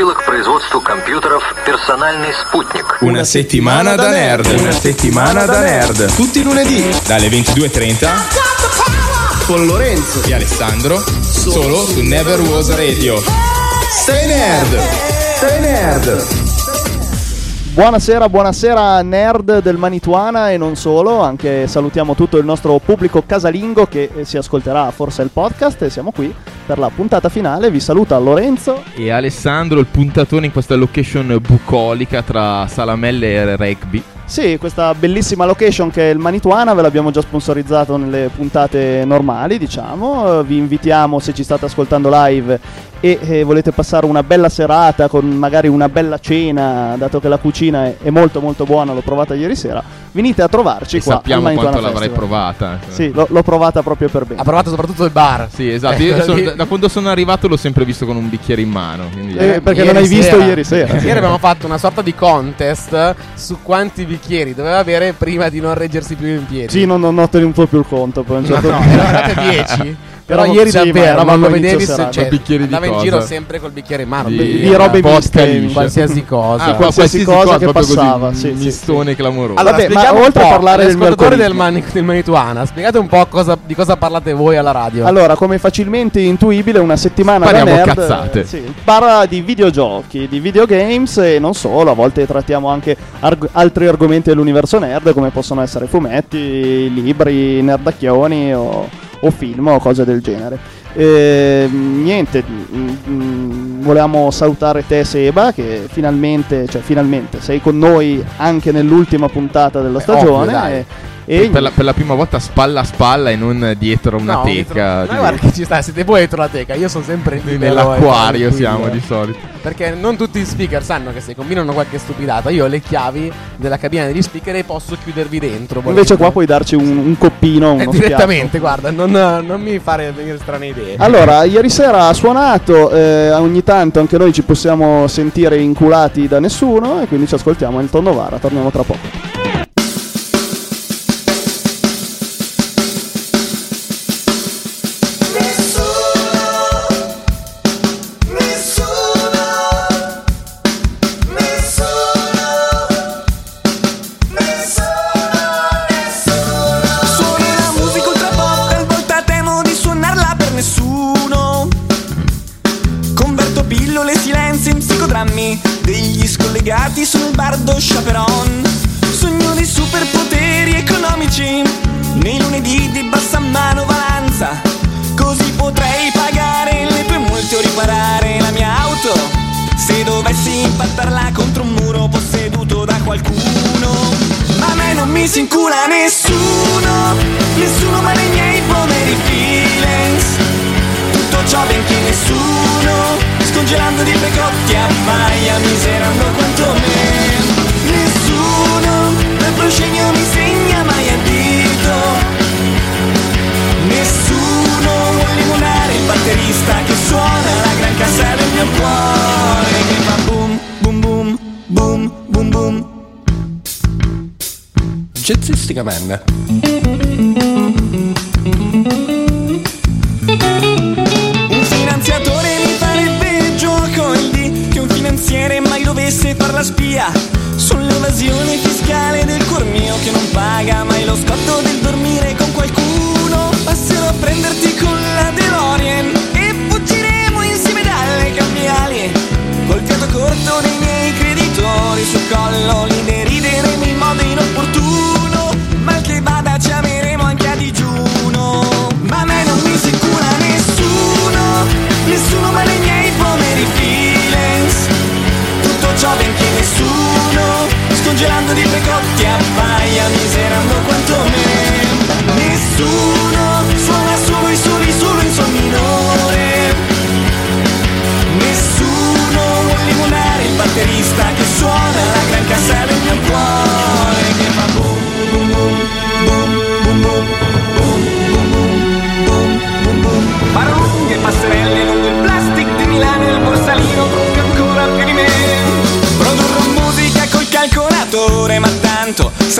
приступила к производству компьютеров «Персональный спутник». Una settimana da nerd. Una settimana da nerd. Tutti i lunedì Dalle 22.30 con Lorenzo. e Alessandro. Solo su Never Was Radio. Sei nerd. Sei nerd. Buonasera, buonasera nerd del Manituana e non solo, anche salutiamo tutto il nostro pubblico casalingo che eh, si ascolterà forse il podcast e siamo qui per la puntata finale. Vi saluta Lorenzo. E Alessandro, il puntatore in questa location bucolica tra Salamelle e Rugby. Sì, questa bellissima location che è il Manituana, ve l'abbiamo già sponsorizzato nelle puntate normali, diciamo. Vi invitiamo se ci state ascoltando live e eh, volete passare una bella serata con magari una bella cena, dato che la cucina è, è molto molto buona, l'ho provata ieri sera, venite a trovarci E qua sappiamo quanto l'avrei Festival. provata. Sì, l'ho, l'ho provata proprio per bene. Ha provato soprattutto il bar. Sì, esatto. Io sono- da, da quando sono arrivato l'ho sempre visto con un bicchiere in mano. quindi- Eh, perché Ieri non hai visto sera. ieri sera. Ieri abbiamo fatto una sorta di contest su quanti bicchieri doveva avere prima di non reggersi più in piedi. Sì, non, non ho tenuto più il conto. poi a un No, certo no, punto. erano andate 10. Però ieri sì, davvero, eravamo vedevi, serata. cioè, Bicchieri di andava in cosa? giro sempre col bicchiere in mano. Di- Bellissimo. di robe miste, qualsiasi cosa. Ah, qualsiasi cosa che proprio così, passava, un sì, sì, mistone clamoroso. Allora, Vabbè, ma oltre a parlare del mio ascoltatori del, mani- del Manituana, spiegate un po' cosa- di cosa parlate voi alla radio. Allora, come facilmente intuibile, una settimana Spariamo da nerd cazzate. sì, parla di videogiochi, di videogames e non solo, a volte trattiamo anche arg- altri argomenti dell'universo nerd come possono essere fumetti, libri, nerdacchioni o, o film o cose del genere. E, niente, mm, mm, volevamo salutare te Seba che finalmente, cioè finalmente sei con noi anche nell'ultima puntata della stagione ovvio. E, per, la, per la prima volta spalla a spalla e non dietro una No, dietro- teca. Ma guarda che ci sta, siete voi dietro la teca, io sono sempre in Nell'acquario siamo di solito. Perché non tutti gli speaker sanno che se combinano qualche stupidata, io ho le chiavi della cabina degli speaker e posso chiudervi dentro. invece volendo. qua puoi darci un, un coppino, Eh, uno direttamente, schiaffo. guarda, non, non mi fare venire strane idee. Allora, ieri sera ha suonato, eh, ogni tanto anche noi ci possiamo sentire inculati da nessuno e quindi ci ascoltiamo il Tonnovara, torniamo tra poco. In psicodrammi, degli scollegati il bardo chaperon. Sogno di superpoteri economici, nei lunedì di bassa manovalanza. Così potrei pagare le tue multe o riparare la mia auto. Se dovessi impattarla contro un muro posseduto da qualcuno. A me non mi si incula nessuno, nessuno ma nei miei poveri feelings. Tutto ciò benché nessuno, scongelando di precotti appaia miserando quanto me. Nessuno, dal proscenio mi segna mai a dito. Nessuno vuole limonare il batterista che suona la gran cassa del mio cuore che fa boom, boom, boom, boom, boom, boom. Jazzistica. Finanziere mai dovesse far la spia sull'evasione fiscale del cuor mio che non paga mai lo scotto del dormire con qualcuno. Passerò a prenderti con la DeLorean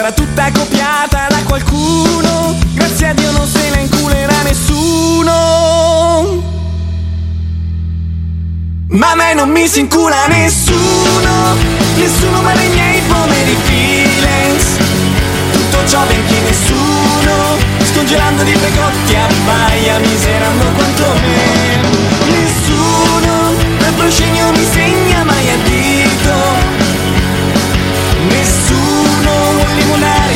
sarà tutta copiata da qualcuno. Grazie a Dio non se la inculerà nessuno. Ma a me non mi si incula nessuno, nessuno ma nei miei poveri feelings. Tutto ciò benché nessuno, scongelando di precotti abbaia, miserando quanto me. Nessuno, dal proscenio mi segna limonare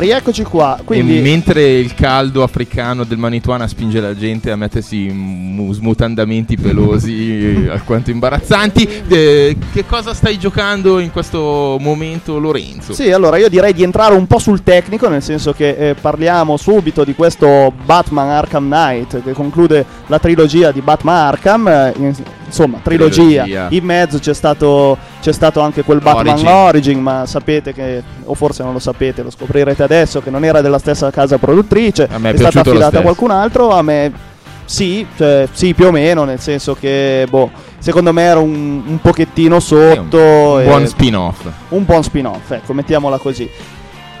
rieccoci qua. Quindi E mentre il caldo africano del Manituana spinge la gente a mettersi mu- smutandamenti pelosi alquanto imbarazzanti, eh, che cosa stai giocando in questo momento, Lorenzo? Sì, allora io direi di entrare un po' sul tecnico, nel senso che eh, parliamo subito di questo Batman Arkham Knight che conclude la trilogia di Batman Arkham. eh, in- insomma, trilogia. Trilogia. In mezzo c'è stato, c'è stato anche quel Batman Origin. Origin. ma sapete che, o forse non lo sapete, lo scoprirete adesso, che non era della stessa casa produttrice. A me è è stata affidata a qualcun altro. A me sì, cioè, sì, più o meno, nel senso che, boh, secondo me era un, un pochettino sotto. Un e- buon spin-off. un buon spin-off, ecco, mettiamola così.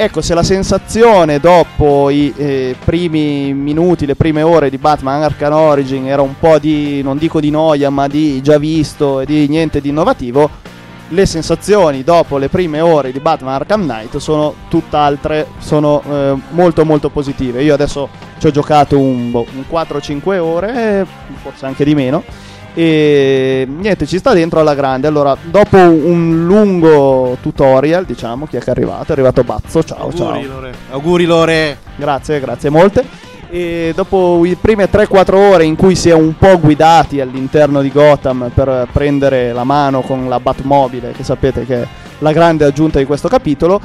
Ecco, se la sensazione dopo i eh, primi minuti, le prime ore di Batman Arkham Origin era un po' di, non dico di noia, ma di già visto e di niente di innovativo, le sensazioni dopo le prime ore di Batman Arkham Knight sono tutt'altre, sono eh, molto molto positive. Io adesso ci ho giocato un, boh, un 4-5 ore, forse anche di meno, e niente, ci sta dentro alla grande. Allora, dopo un lungo tutorial, diciamo, chi è che è arrivato? È arrivato Bazzo, ciao ciao. Auguri Lore. Auguri Lore. Grazie, grazie molte. E dopo le prime 3-4 ore in cui si è un po' guidati all'interno di Gotham per prendere la mano con la Batmobile, che sapete che è la grande aggiunta di questo capitolo,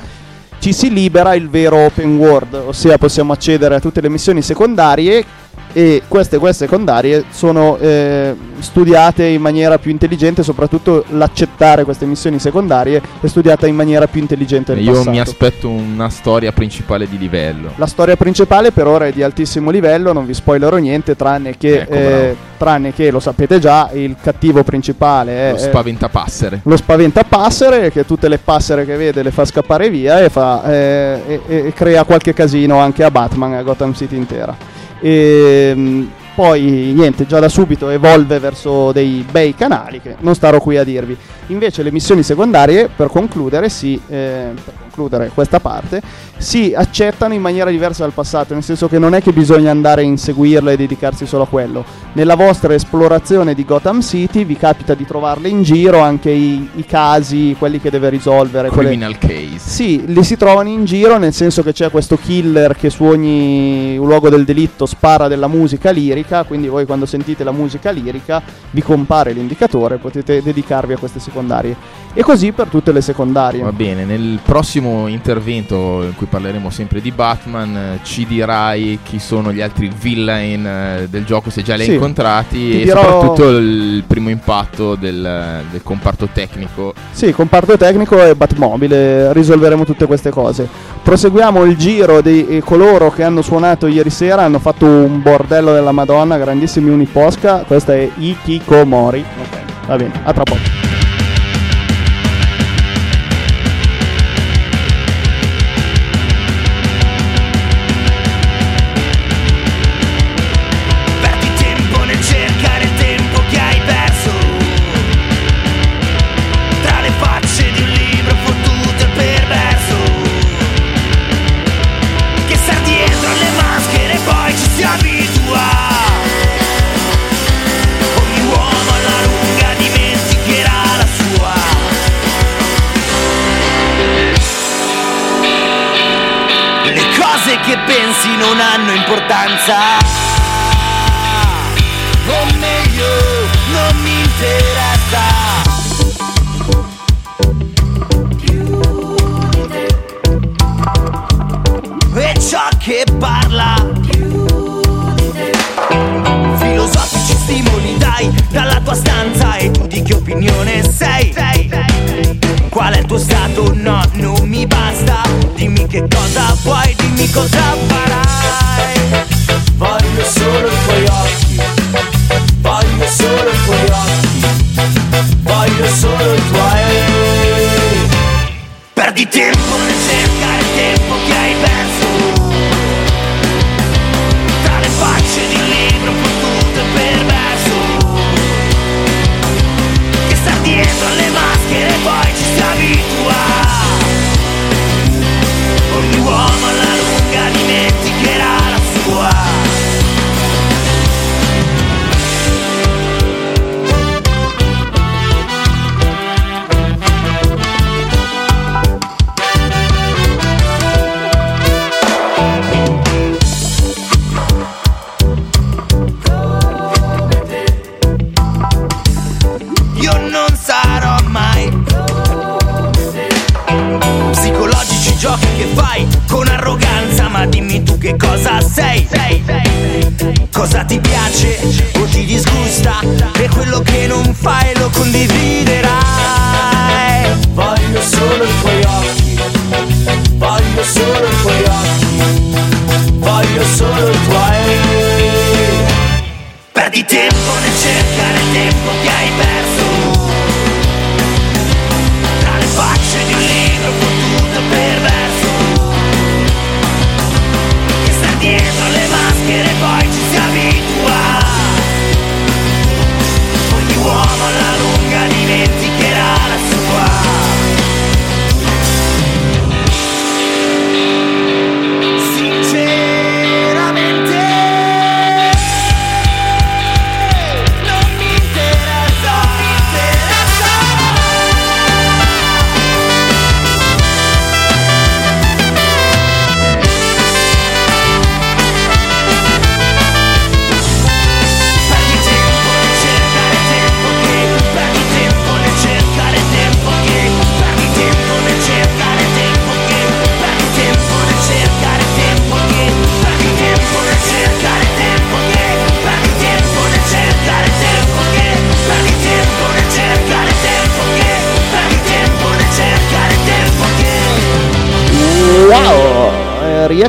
ci si libera il vero open world, ossia possiamo accedere a tutte le missioni secondarie e queste, queste secondarie sono eh, studiate in maniera più intelligente, soprattutto l'accettare queste missioni secondarie è studiata in maniera più intelligente Io passato. mi aspetto una storia principale di livello. La storia principale per ora è di altissimo livello, non vi spoilerò niente, tranne che, Ecco, eh, tranne che lo sapete già, il cattivo principale è Lo spaventapassere. lo spaventapassere che tutte le passere che vede le fa scappare via e, fa, eh, e- e crea qualche casino anche a Batman e a Gotham City intera. E, mh, poi niente, già da subito evolve verso dei bei canali che non starò qui a dirvi. Invece le missioni secondarie, per concludere, si, eh, per concludere questa parte, si accettano in maniera diversa dal passato, nel senso che non è che bisogna andare a inseguirle e dedicarsi solo a quello. Nella vostra esplorazione di Gotham City vi capita di trovarle in giro anche i, i casi, quelli che deve risolvere. quelle- Criminal case. sì, li si trovano in giro nel senso che c'è questo killer che su ogni luogo del delitto spara della musica lirica, quindi voi quando sentite la musica lirica vi compare l'indicatore, potete dedicarvi a queste secondarie. E così per tutte le secondarie. Va bene, nel prossimo intervento in cui parleremo sempre di Batman eh, ci dirai chi sono gli altri villain eh, del gioco se già li hai Sì, incontrati ti e dirò- soprattutto il primo impatto del, del comparto tecnico. Sì, comparto tecnico e Batmobile, risolveremo tutte queste cose. Proseguiamo il giro di eh, coloro che hanno suonato ieri sera, hanno fatto un bordello della Madonna, grandissimi Uniposca, questa è Ikikomori. Ok, va bene, a tra poco.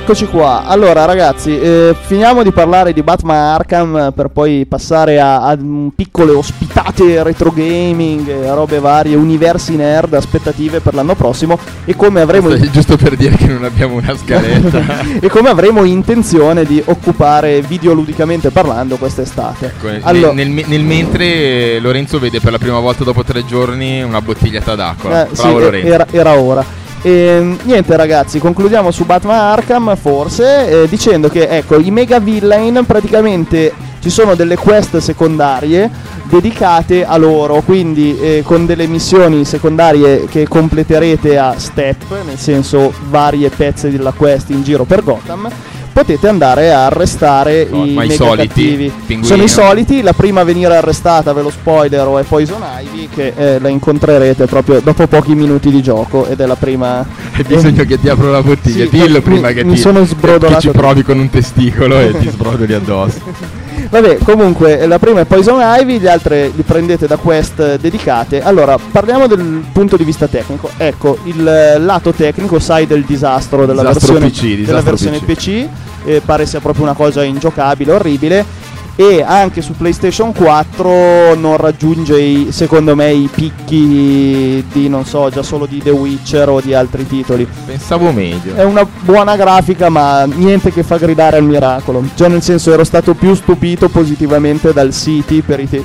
Eh, rieccoci qua. Allora, ragazzi, eh, finiamo di parlare di Batman Arkham per poi passare a, a piccole ospitate retro gaming, eh, robe varie, universi nerd, aspettative per l'anno prossimo e come avremo Giusto per dire che non abbiamo una scaletta. e come avremo intenzione di occupare videoludicamente parlando quest'estate. Ecco, nel- Allora- nel, me- nel mentre eh, Lorenzo vede per la prima volta dopo tre giorni una bottiglietta d'acqua. Eh, sì, Bravo e- Lorenzo. era, era ora. E, niente ragazzi, concludiamo su Batman Arkham forse eh, dicendo che ecco i mega villain praticamente ci sono delle quest secondarie dedicate a loro, quindi eh, con delle missioni secondarie che completerete a step, nel senso varie pezze della quest in giro per Gotham. Potete andare a arrestare Oh, i mega soliti, cattivi. Pinguino. Sono i soliti, la prima a venire arrestata, ve lo spoiler, è Poison Ivy, che eh, la incontrerete proprio dopo pochi minuti di gioco ed è la prima... Hai bisogno che ti apro la bottiglia. Sì, Dillo mi- prima che mi ti sono sbrodolato. che ci provi con un testicolo e ti sbrodoli addosso. Vabbè, comunque eh, la prima è Poison Ivy, le altre li prendete da quest dedicate. Allora, parliamo del punto di vista tecnico. Ecco, il eh, lato tecnico, sai del disastro della Disastro versione, PC, della versione PC. PC, eh, pare sia proprio una cosa ingiocabile, orribile. E anche su PlayStation 4 non raggiunge i- secondo me i picchi di non so, già solo di The Witcher o di altri titoli. Pensavo meglio. È una buona grafica, ma niente che fa gridare al miracolo. Cioè, nel senso, ero stato più stupito positivamente dal City per i, te-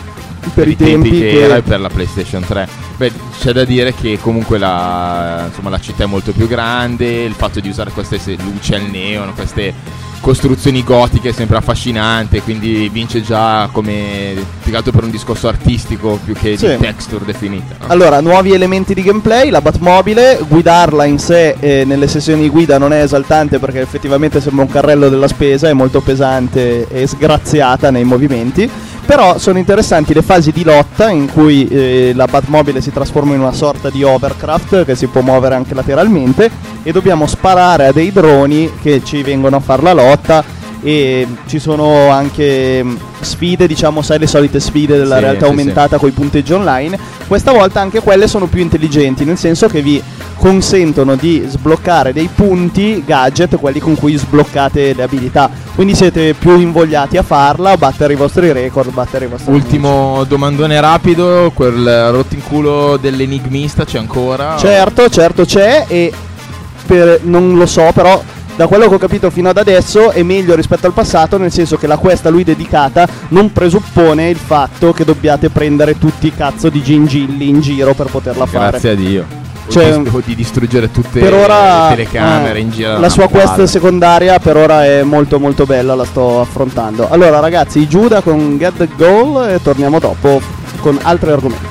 per i tempi, che, che era e per la PlayStation 3. Beh, c'è da dire che comunque la, insomma, la città è molto più grande, il fatto di usare queste luci al neon, queste costruzioni gotiche è sempre affascinante, quindi vince già come piegato per un discorso artistico più che Sì. di texture definita. no? Allora, nuovi elementi di gameplay, la Batmobile, guidarla in sé eh, nelle sessioni di guida non è esaltante perché effettivamente sembra un carrello della spesa, è molto pesante e sgraziata nei movimenti, però sono interessanti le fasi di lotta in cui eh, la Batmobile si trasforma in una sorta di overcraft che si può muovere anche lateralmente e dobbiamo sparare a dei droni che ci vengono a fare la lotta e ci sono anche mh, sfide, diciamo, sai le solite sfide della Sì, realtà sì, aumentata con i punteggi online. Questa volta anche quelle sono più intelligenti, nel senso che vi consentono di sbloccare dei punti gadget, quelli con cui sbloccate le abilità. Quindi siete più invogliati a farla, battere i vostri record, battere i vostri Ultimo domandone rapido, quel rotto in culo dell'enigmista c'è ancora? Certo, certo c'è e per- non lo so, però da quello che ho capito fino ad adesso è meglio rispetto al passato, nel senso che la quest a lui dedicata non presuppone il fatto che dobbiate prendere tutti i cazzo di gingilli in giro per poterla fare. Grazie a Dio. Cioè, o, di, distruggere tutte per ora le telecamere eh, in giro. la sua quest secondaria per ora è molto molto bella, la sto affrontando. Allora ragazzi, Giuda con Get the Goal e torniamo dopo con altri argomenti.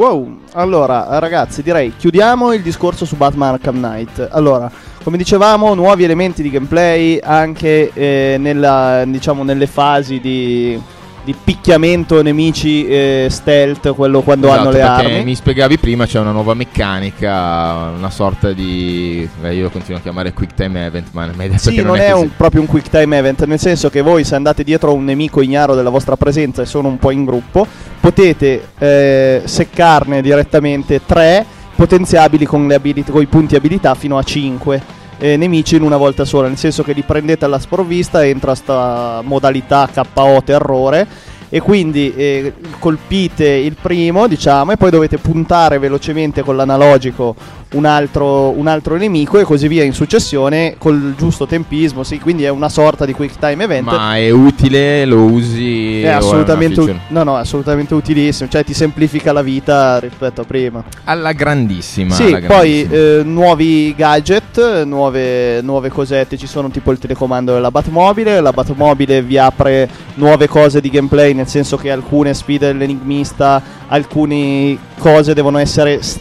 Wow, allora ragazzi direi chiudiamo il discorso su Batman Arkham Knight. Allora, come dicevamo, nuovi elementi di gameplay anche eh, nella, diciamo, nelle fasi di, di picchiamento nemici eh, stealth, quello quando Esatto, hanno le armi. mi spiegavi prima c'è una nuova meccanica, una sorta di... beh, io lo continuo a chiamare quick time event, ma mi hai detto Sì, che non, non, è così. un- proprio un quick time event, nel senso che voi se andate dietro a un nemico ignaro della vostra presenza e sono un po' in gruppo, potete eh, seccarne direttamente 3 potenziabili con, le abilit- con i punti abilità fino a 5 nemici in una volta sola, nel senso che li prendete alla sprovvista, entra sta modalità KO terrore e quindi eh, colpite il primo, diciamo, e poi dovete puntare velocemente con l'analogico un altro, un altro nemico e così via in successione col giusto tempismo. Sì, quindi è una sorta di quick time event. Ma è utile, lo usi... è assolutamente, u- feature? no, no, è assolutamente utilissimo, cioè ti semplifica la vita rispetto a prima. Alla grandissima. Sì, alla poi grandissima. eh, nuovi gadget, nuove, nuove cosette, ci sono tipo il telecomando della Batmobile, la Batmobile vi apre nuove cose di gameplay, nel senso che alcune sfide dell'enigmista, alcune cose devono essere s-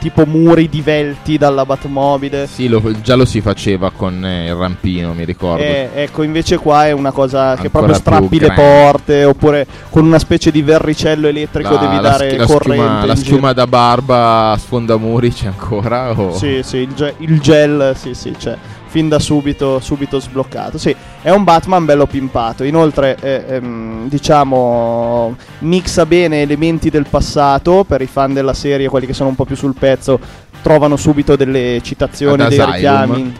tipo muri divelti dalla Batmobile. Sì, lo- già lo si faceva con eh, il rampino, mi ricordo. Eh, ecco, invece qua è una cosa che Ancora proprio più strappi le porte oppure con una specie di verricello elettrico La- devi la dare schi- la corrente. schiuma, la schiuma da barba sfondamuri c'è ancora? O... Sì, sì, il, ge- il gel, sì, sì, c'è. Fin da subito, subito sbloccato. Sì, è un Batman bello pimpato. Inoltre, eh, ehm, diciamo, mixa bene elementi del passato. Per i fan della serie, quelli che sono un po' più sul pezzo, trovano subito delle citazioni, Ad dei Asylum. richiami.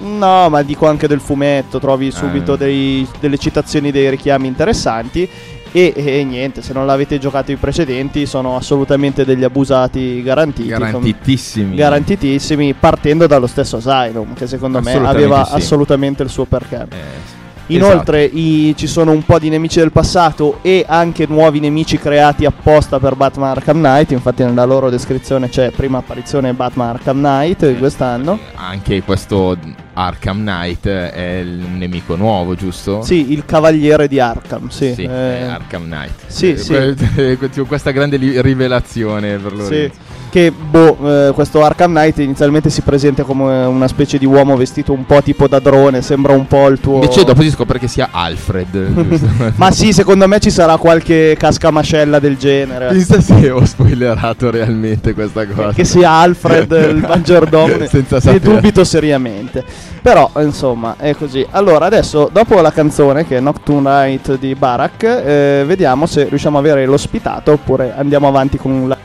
No, ma dico anche del fumetto, trovi subito Eh. dei- delle citazioni, dei richiami interessanti. E, e niente, se non l'avete giocato i precedenti, sono assolutamente degli abusati garantiti. Garantitissimi. garantitissimi partendo dallo stesso Asylum che secondo me aveva sì. assolutamente il suo perché. Eh, Inoltre i- ci sono un po' di nemici del passato e anche nuovi nemici creati apposta per Batman Arkham Knight, infatti nella loro descrizione c'è prima apparizione Batman Arkham Knight di quest'anno. Anche questo Arkham Knight è un nemico nuovo, giusto? Sì, il cavaliere di Arkham, sì. Sì, eh, Arkham Knight. sì, Eh, sì. que- que- Questa grande li- rivelazione per loro. Sì, che boh, eh, questo Arkham Knight inizialmente si presenta come una specie di uomo vestito un po' tipo da drone, sembra un po' il tuo... Invece dopo si scopre che sia Alfred. Ma sì, secondo me ci sarà qualche cascamascella del genere. Pensa se ho spoilerato realmente questa cosa. Che sia Alfred il maggiordomo, Senza ne sapere. dubito seriamente. Però, insomma, è così. Allora, adesso, dopo la canzone che è Nocturne Night di Barak, eh, vediamo se riusciamo a avere l'ospitato oppure andiamo avanti con la.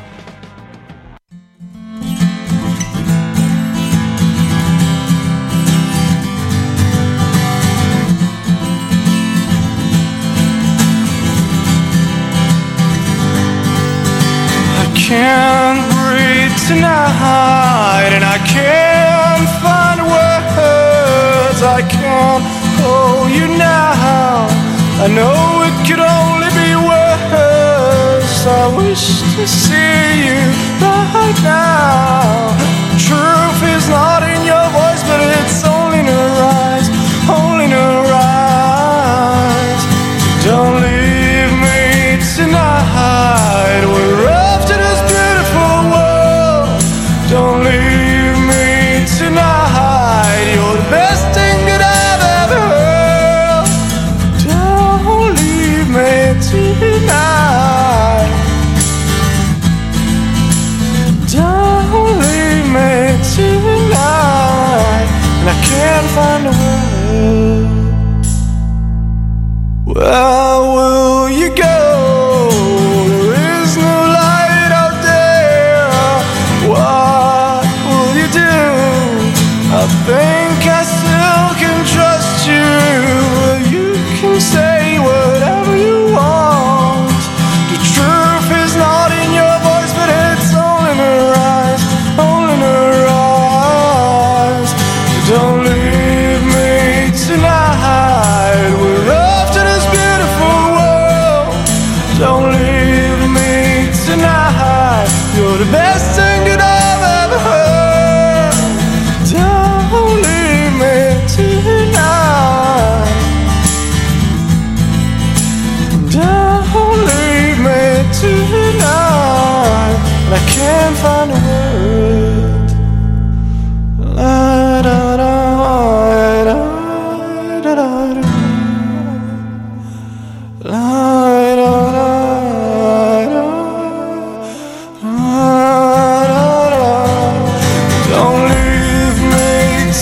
Tonight, and I can't find words. I can't hold you now. I know it could only be worse. I wish to see you right now. Truth is not in your voice,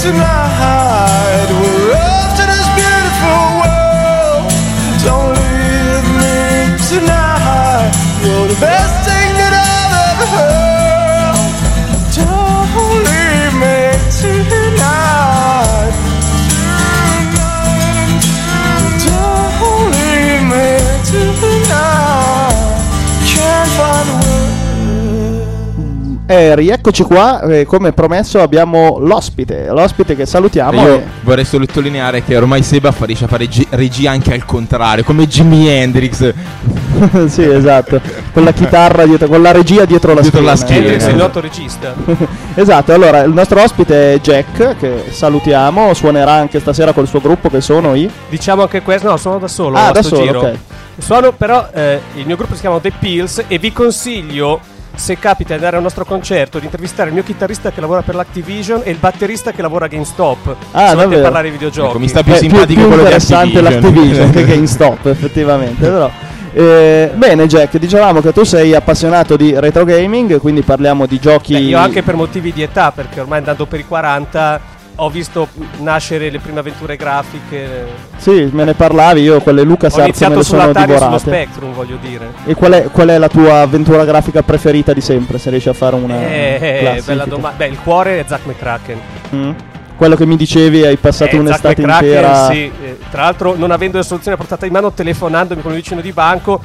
me tonight. We're off to this beautiful world. Don't leave me tonight. You're the best Eh, rieccoci qua, eh, come promesso abbiamo l'ospite, l'ospite che salutiamo. Io e- vorrei sottolineare che ormai Seba fa- riesce a fare gi- regia anche al contrario, come Jimi Hendrix. sì, esatto, con la chitarra dietro, con la regia dietro la Dietro schiena. la schiena, eh. Hendrix, il noto regista. esatto, allora il nostro ospite è Jack, che salutiamo, suonerà anche stasera col suo gruppo che sono i... Diciamo che questo no, sono da solo. ah, da solo, giro. ok. Suono però, eh, il mio gruppo si chiama The Pills e vi consiglio, se capita di andare al nostro concerto, di intervistare il mio chitarrista che lavora per l'Activision e il batterista che lavora a GameStop. Ah, se volete davvero? parlare di videogiochi. Ecco, mi sta più È simpatico più quello di interessante Activision. l'Activision che GameStop, effettivamente. Però. Eh, bene, Jack, dicevamo che tu sei appassionato di retro gaming, quindi parliamo di giochi. Beh, io anche per motivi di età, perché ormai andando per i 40 ho visto nascere le prime avventure grafiche. Sì, me ne parlavi, io quelle Ho LucasArts me le sono sull'Atari e sullo divorate. Spectrum, voglio dire. E qual è, qual è la tua avventura grafica preferita di sempre, se riesci a fare una Eh, classifica? bella domanda. Beh, il cuore è Zack McCracken. Mm? Quello che mi dicevi, hai passato Eh, un'estate intera. Sì, eh, tra l'altro, non avendo le soluzioni a portata di mano, telefonandomi con il vicino di banco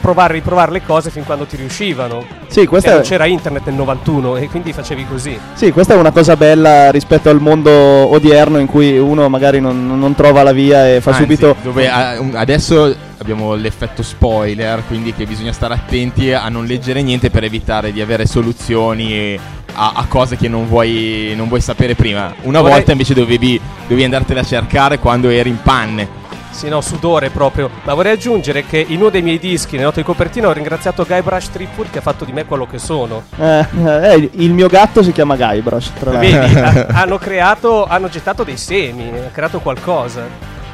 provare e riprovare le cose fin quando ti riuscivano. Sì, questa Cioè, è- non c'era internet nel 91 e quindi facevi così. Sì, questa è una cosa bella rispetto al mondo odierno in cui uno magari non, non trova la via e fa Anzi, subito. dove, adesso abbiamo l'effetto spoiler, quindi che bisogna stare attenti a non leggere niente per evitare di avere soluzioni a, a cose che non vuoi, non vuoi sapere prima. Una Vorrei- volta invece dovevi, dovevi andartene a cercare quando eri in panne. Sì, no, sudore proprio. Ma vorrei aggiungere che in uno dei miei dischi, nel noto di copertina, ho ringraziato Guybrush Threepwood che ha fatto di me quello che sono. Eh, eh, il mio gatto si chiama Guybrush, tra l'altro. Vedi, ha- hanno creato, hanno gettato dei semi, ha creato qualcosa.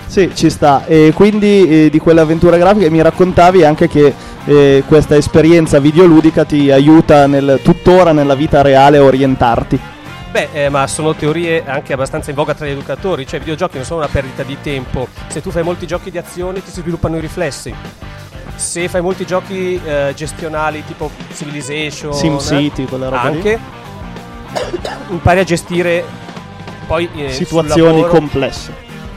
Sì, ci sta. E quindi eh, di quell'avventura grafica mi raccontavi anche che eh, questa esperienza videoludica ti aiuta nel- tuttora nella vita reale a orientarti. Beh, eh, ma sono teorie anche abbastanza in voga tra gli educatori, cioè i videogiochi non sono una perdita di tempo. Se tu fai molti giochi di azione ti si sviluppano i riflessi. Se fai molti giochi eh, gestionali tipo Civilization, SimCity, eh, quella roba lì. anche impari a gestire poi eh, Situazioni complesse.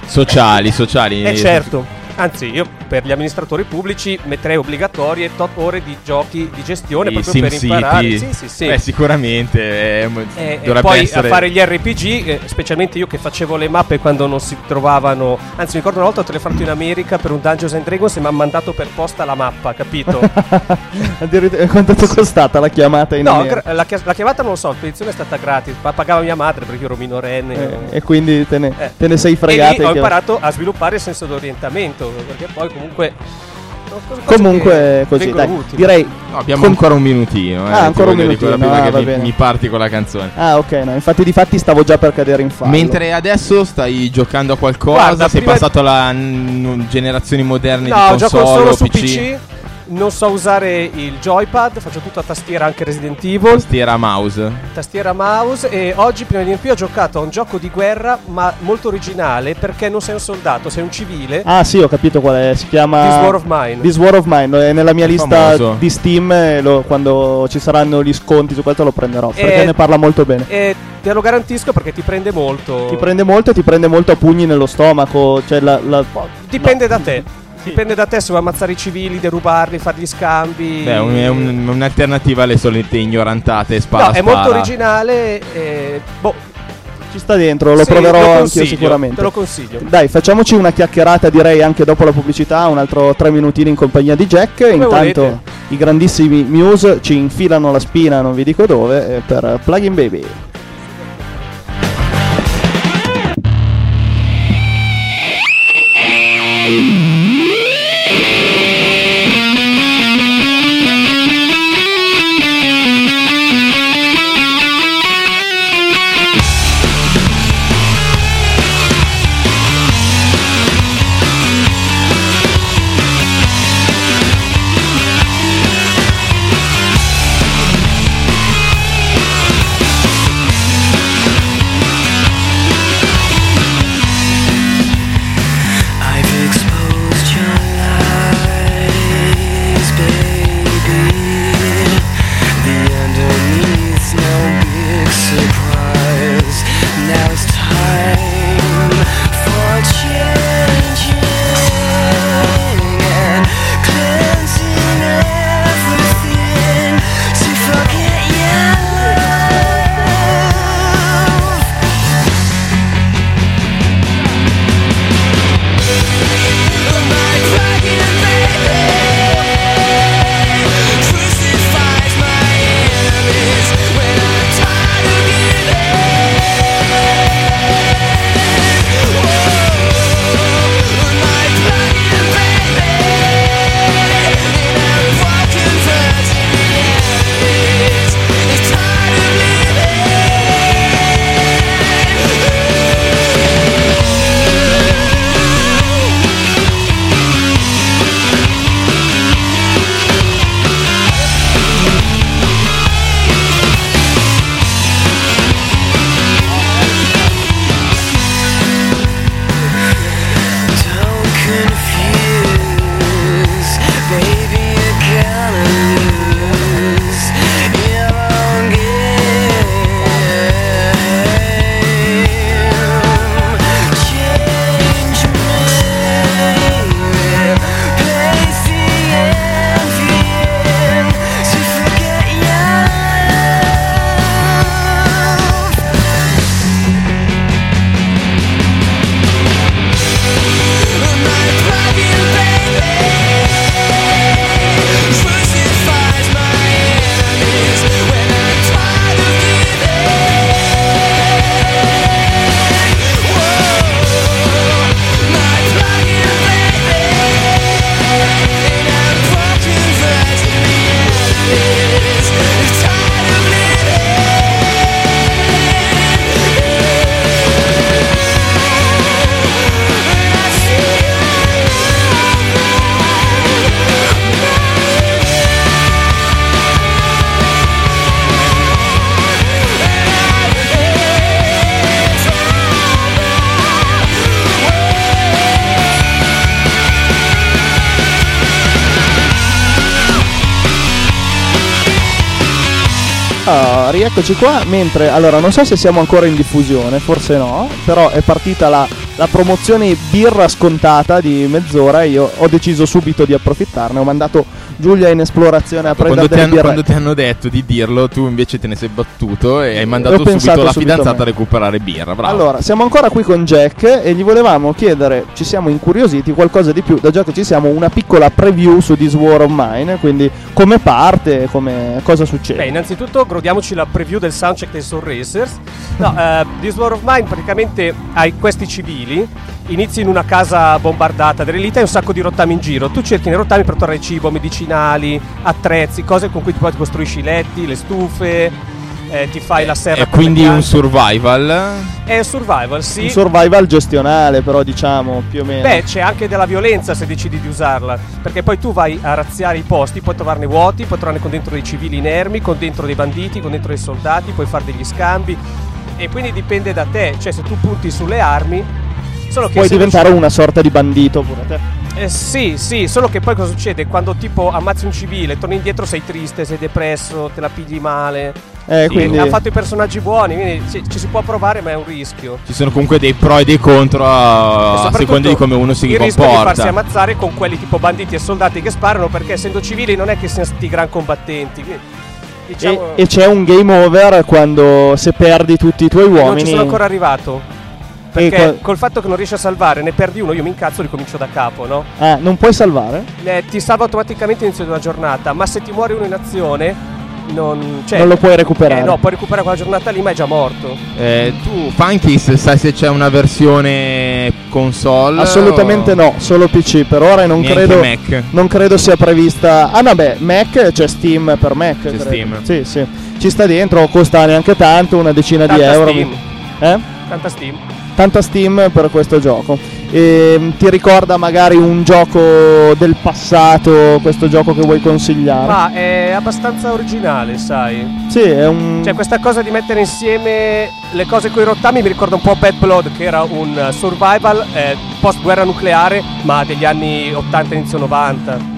Sociali, sociali. Eh certo. Anzi, io per gli amministratori pubblici metterei obbligatorie tot ore di giochi di gestione I proprio per imparare. SimCity. Sì, sì, sì. Beh, sicuramente. eh, E, e poi essere... a fare gli RPG, eh, specialmente io che facevo le mappe quando non si trovavano. Anzi, mi ricordo una volta ho telefonato in America per un Dungeons and Dragons e mi hanno mandato per posta la mappa, capito? Addirittura quanto ti è costata la chiamata in no, America? gra- la, la chiamata non lo so, la spedizione è stata gratis, ma pagava mia madre perché io ero minorenne. Eh, e quindi te ne, Eh. te ne sei E fregato. lì ho imparato a sviluppare il senso d'orientamento, perché poi comunque. Comunque così, dai, direi No, abbiamo Con- ancora un minutino. Eh, Ah, ancora un minutino, ah, mi, mi parti con la canzone. Ah, ok, no, infatti di fatti stavo già per cadere in fallo. Mentre adesso stai giocando a qualcosa, Guarda, sei prima- passato alla n- generazioni moderne No, di console gioco solo o su PC. PC. Non so usare il joypad, faccio tutto a tastiera anche Resident Evil, Tastiera mouse. tastiera mouse e oggi prima di venire qui ho giocato a un gioco di guerra ma molto originale perché non sei un soldato, sei un civile. Ah, sì, ho capito qual è. Si chiama This War of Mine. This War of Mine. È nella mia È lista famoso. di Steam. e lo- quando ci saranno gli sconti su questo lo prenderò. Perché Eh, ne parla molto bene. E te lo garantisco perché ti prende molto. Ti prende molto e ti prende molto a pugni nello stomaco. Cioè, la, la- Dipende da te. Dipende da te se vuoi ammazzare i civili, derubarli, fare gli scambi. Beh, un- è un- un'alternativa alle solite ignorantate spara No, è spara. molto originale. E, boh, ci sta dentro. Lo sì, proverò lo anch'io consiglio, sicuramente. Te lo consiglio. Dai, facciamoci una chiacchierata, direi anche dopo la pubblicità, un altro tre minutini in compagnia di Jack. Intanto volete. i grandissimi Muse ci infilano la spina, non vi dico dove, eh, per Plugin Baby. Rieccoci qua. Mentre, allora, non so se siamo ancora in diffusione, forse no. Però è partita la, la promozione birra scontata di mezz'ora. E io ho deciso subito di approfittarne. Ho mandato Giulia in esplorazione a prendere Quando ti, hanno, quando ti hanno detto di dirlo, tu invece te ne sei battuto e hai Ho mandato subito la subito fidanzata a recuperare birra. Bravo. Allora, siamo ancora qui con Jack e gli volevamo chiedere, ci siamo incuriositi, qualcosa di più, da già che ci siamo, una piccola preview su This War of Mine, quindi come parte, come, cosa succede. Beh, innanzitutto godiamoci la preview del soundcheck dei Soul Racers. No, eh, This War of Mine praticamente hai questi civili, inizi in una casa bombardata dell'elite e un sacco di rottami in giro. Tu cerchi nei rottami per trovare cibo, medicinali, attrezzi, cose con cui ti poi ti costruisci i letti, le stufe, eh, ti fai la serra. È quindi un survival. È survival, sì. Un survival gestionale, però diciamo più o meno. Beh, c'è anche della violenza se decidi di usarla, perché poi tu vai a razziare i posti, puoi trovarne vuoti, puoi trovarne con dentro dei civili inermi, con dentro dei banditi, con dentro dei soldati, puoi fare degli scambi e quindi dipende da te, cioè se tu punti sulle armi, solo che Puoi diventare non una sorta di bandito pure te. eh, sì, sì, solo che poi cosa succede? Quando tipo ammazzi un civile, torni indietro sei triste, sei depresso, te la pigli male. Eh, Sì, quindi... Ha fatto i personaggi buoni, quindi ci, ci si può provare, ma è un rischio. Ci sono comunque dei pro e dei contro a, seconda di come uno si il rischio di farsi comporta. ammazzare con quelli tipo banditi e soldati che sparano perché essendo civili non è che siano sti gran combattenti quindi, E, diciamo e c'è un game over quando se perdi tutti i tuoi eh, non uomini. ci sono ancora arrivato perché qua- col fatto che non riesci a salvare ne perdi uno io mi incazzo e ricomincio da capo no? Ah, non puoi salvare? Eh, ti salva automaticamente all'inizio di una giornata ma se ti muore uno in azione non, cioè, Non lo puoi recuperare. eh, no puoi recuperare quella giornata lì ma è già morto Eh, tu, Funkis, sai se c'è una versione console? Assolutamente o- no, solo PC per ora e non Neanche credo, Mac. non credo sia prevista. Ah, no, beh, Mac c'è Steam per Mac. C'è credo. Steam. Sì, sì. Ci sta dentro, costa neanche tanto, una decina di Tanta euro. Steam. Eh? tanta Steam Tanta Steam per questo gioco. E, ti ricorda magari un gioco del passato, questo gioco che vuoi consigliare? ma è abbastanza originale sai Sì, è un. Cioè, questa cosa di mettere insieme le cose con i rottami mi ricorda un po' Bad Blood, che era un survival eh, post guerra nucleare, ma degli anni 80 inizio 90.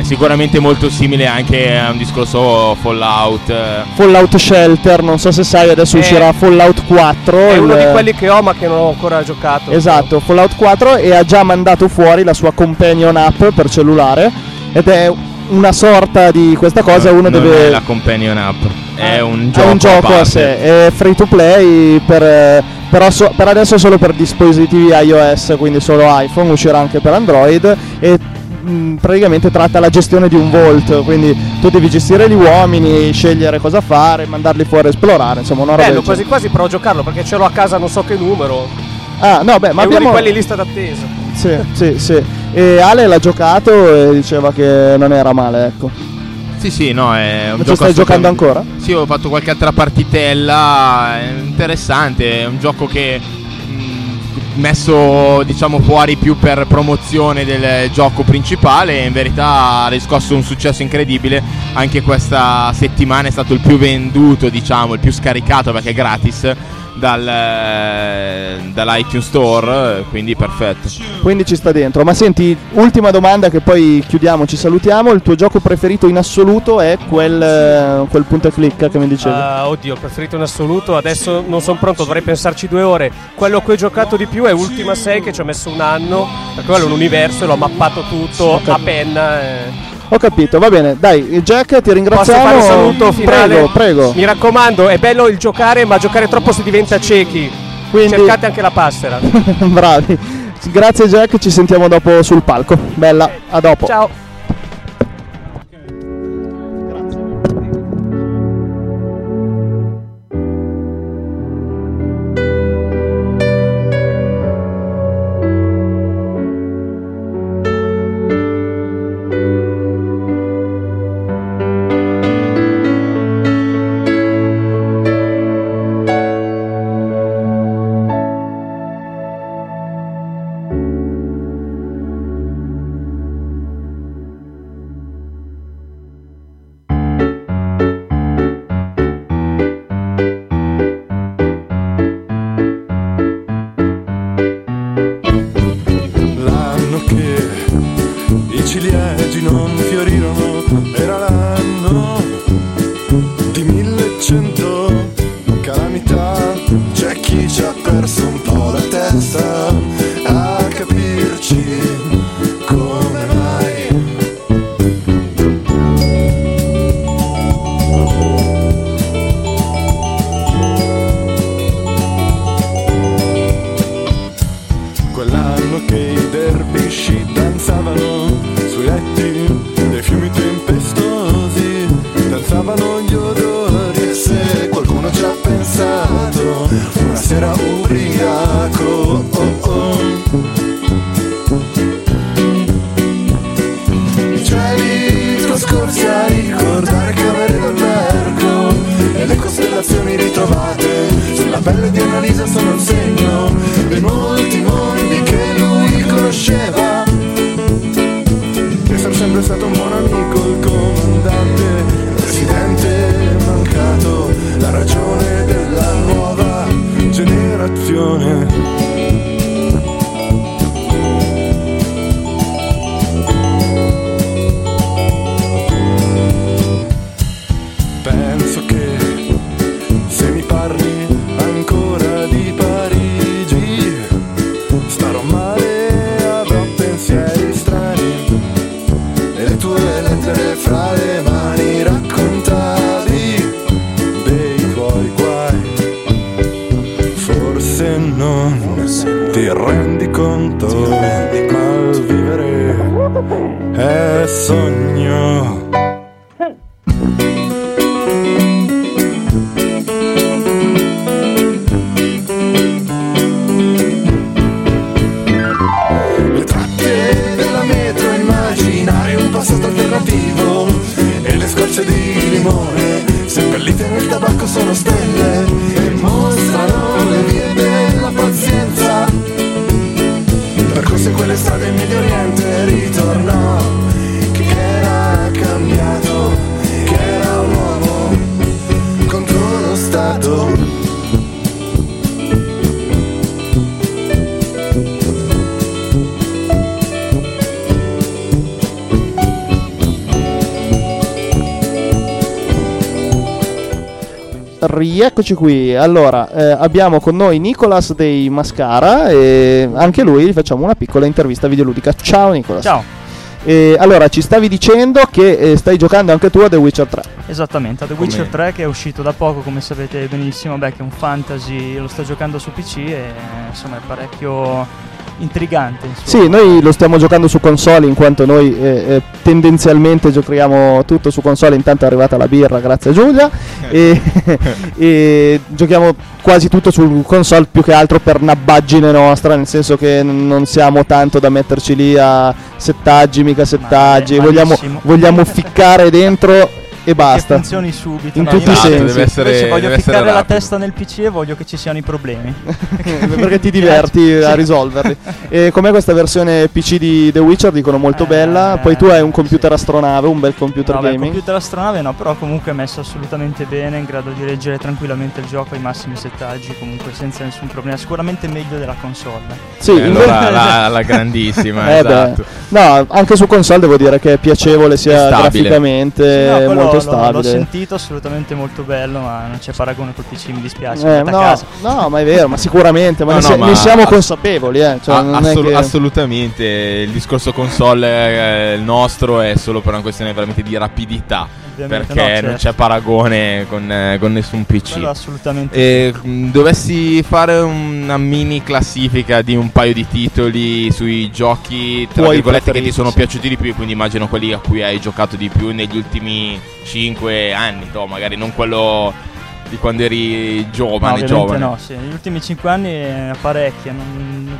È sicuramente molto simile anche a un discorso Fallout. Fallout Shelter, non so se sai, adesso Eh, uscirà Fallout 4. È uno il- di quelli che ho, ma che non ho ancora giocato. Esatto, Fallout 4 e ha già mandato fuori la sua companion app per cellulare ed è una sorta di questa cosa, uno non deve è la companion app, è un è gioco, un gioco a, parte. sé, è free to play per, però so- per adesso solo per dispositivi iOS, quindi solo iPhone, uscirà anche per Android e mh, praticamente tratta la gestione di un vault, quindi tu devi gestire gli uomini, scegliere cosa fare, mandarli fuori a esplorare, insomma una roba Bello, quasi quasi provo a giocarlo perché ce l'ho a casa non so che numero. Ah, no, beh, ma è uno abbiamo di quelli in lista d'attesa. Sì, sì, sì. E Ale l'ha giocato e diceva che non era male, ecco. Sì, sì, no, è un Ma ci gioco stai giocando ancora? Sì, ho fatto qualche altra partitella, è interessante, è un gioco che messo diciamo fuori più per promozione del gioco principale e in verità ha riscosso un successo incredibile. Anche questa settimana è stato il più venduto diciamo il più scaricato perché è gratis dal, eh, dall'iTunes Store quindi perfetto Quindi ci sta dentro. Ma senti, ultima domanda che poi chiudiamo, ci salutiamo. Il tuo gioco preferito in assoluto è quel, eh, quel punto e clic che mi dicevi? Ah, oddio, preferito in assoluto. Adesso non sono pronto, dovrei pensarci due ore. Quello a cui ho giocato di più è Ultima 6, che ci ho messo un anno. Perché quello è un universo e l'ho mappato tutto a penna. eh. Ho capito, va bene. Dai, Jack, ti Posso ringraziamo. fare un saluto finale? Prego, prego. Mi raccomando, è bello il giocare, ma giocare troppo si diventa ciechi. Quindi- Cercate anche la passera. Bravi. Grazie Jack, ci sentiamo dopo sul palco. Bella, a dopo. Ciao. E scorce di limone. Seppellite nel tabacco sono stelle E mostrano le vie della pazienza. Percorse quelle strade in Medio Oriente ritornò Rieccoci qui. Allora, eh, abbiamo con noi Nicolas dei Mascara e anche lui gli facciamo una piccola intervista videoludica. Ciao Nicolas. Ciao. E, allora, ci stavi dicendo che eh, stai giocando anche tu a The Witcher 3. Esattamente, a The Witcher 3 che è uscito da poco, come sapete benissimo, beh, che è un fantasy, lo sto giocando su PC e insomma è parecchio intrigante. insomma. Sì, noi lo stiamo giocando su console in quanto noi eh, eh, tendenzialmente giochiamo tutto su console, intanto è arrivata la birra, grazie a Giulia, e, e giochiamo quasi tutto su console più che altro per nabbaggine nostra, nel senso che non siamo tanto da metterci lì a settaggi, mica settaggi, Ma- vogliamo, vogliamo ficcare dentro e Che basta. funzioni subito. In no? tutti i invece- sensi. deve essere- invece voglio deve essere ficcare la testa nel PC e voglio che ci siano i problemi. Perché ti diverti a risolverli. E com'è questa versione PC di The Witcher? Dicono molto Eh, bella. Poi tu hai un computer astronave, un bel computer No, gaming. computer astronave no, però comunque è messo assolutamente bene, in grado di reggere tranquillamente il gioco ai massimi settaggi, comunque senza nessun problema. Sicuramente meglio della console. Sì, Eh, allora la, la grandissima, Eh beh. esatto. No, anche su console devo dire che è piacevole sia stabile. graficamente, Sì, no, quello molto l'ho- stabile. L'ho sentito assolutamente molto bello, ma non c'è paragone col PC, mi dispiace. Eh, a no, casa. no, ma è vero, ma sicuramente, ma No, ne, no, si- ma- ne siamo ass- consapevoli, eh. Cioè, non è assolu- che- Assolutamente, il discorso console eh, il nostro è solo per una questione veramente di rapidità. Ovviamente Perché no, certo. non c'è paragone con, con nessun PC. Quello assolutamente. E mh, dovessi fare una mini classifica di un paio di titoli sui giochi tra Tuoi virgolette che ti sono sì. piaciuti di più, quindi immagino quelli a cui hai giocato di più negli ultimi 5 anni, no, magari non quello di quando eri No, giovane, ovviamente giovane. no, sì. Negli ultimi 5 anni eh, parecchie, non-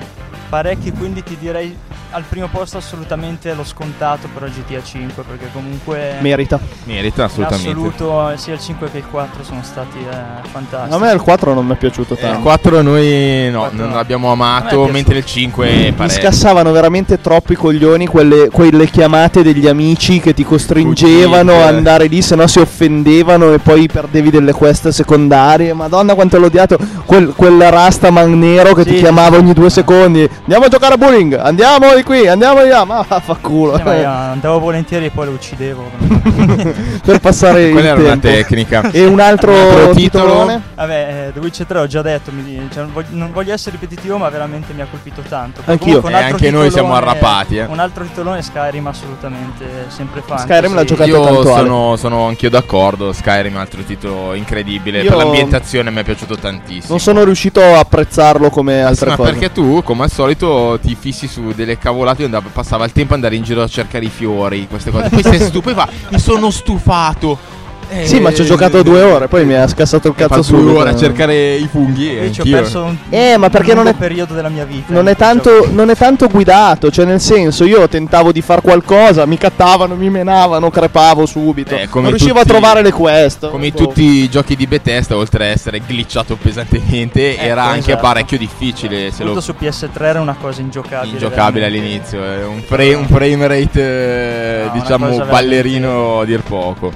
parecchi, quindi ti direi al primo posto assolutamente lo scontato per il GTA 5 perché comunque merita. Merita assolutamente. assoluto eh, sia il 5 che il 4 sono stati eh, fantastici. A me il 4 non mi è piaciuto Eh, il tanto. 4 noi no, Quattro non no. l'abbiamo amato, mentre il 5 è Mi scassavano veramente troppo i coglioni quelle, quelle chiamate degli amici che ti costringevano Fuggite. a andare lì, se no si offendevano e poi perdevi delle quest secondarie. Madonna quanto l'ho odiato quel, quel Rastaman nero che ti Sì, chiamava sì. ogni due secondi. Andiamo a giocare a bowling, andiamo di qui, andiamo di là. Ma fa culo. Ma andavo volentieri e poi lo uccidevo. per passare il Quella era una tempo. tecnica. E un altro, Un altro titolo? titolone? Vabbè, eh, The Witcher 3 ho già detto, mi- cioè, non, voglio, non voglio essere ripetitivo, ma veramente mi ha colpito tanto. Anch'io. E anche noi siamo titolone- arrapati, eh. Un altro titolone Skyrim assolutamente sempre fantasy. Skyrim l'ha giocato Io tanto sono, sono anch'io d'accordo. Skyrim è un altro titolo incredibile. Io- Per l'ambientazione mi è piaciuto tantissimo. Non sono riuscito a apprezzarlo come altre Ma cose. perché tu, come al solito, ti fissi su delle cavolate e andava- passava il tempo ad andare in giro a cercare i fiori, queste cose. Poi sei stupido e fa, mi sono stufato. Sì, ma ci ho giocato due ore, poi mi ha scassato il cazzo fatto due ore a cercare i funghi. e Io ci ho perso un, Eh, ma perché non è- periodo della mia vita. Non è, tanto, non è tanto guidato, cioè nel senso io tentavo di fare qualcosa, mi cattavano, mi menavano, crepavo subito. Eh, come non riuscivo tutti- a trovare le quest. Come in Boh. tutti i giochi di Bethesda, oltre a essere glitchato pesantemente, era anche esatto. parecchio difficile. Se Soprattutto lo su PS3 era una cosa ingiocabile. ingiocabile veramente. all'inizio. eh, Un, fra- un frame rate, eh, No, diciamo, ballerino a dir poco.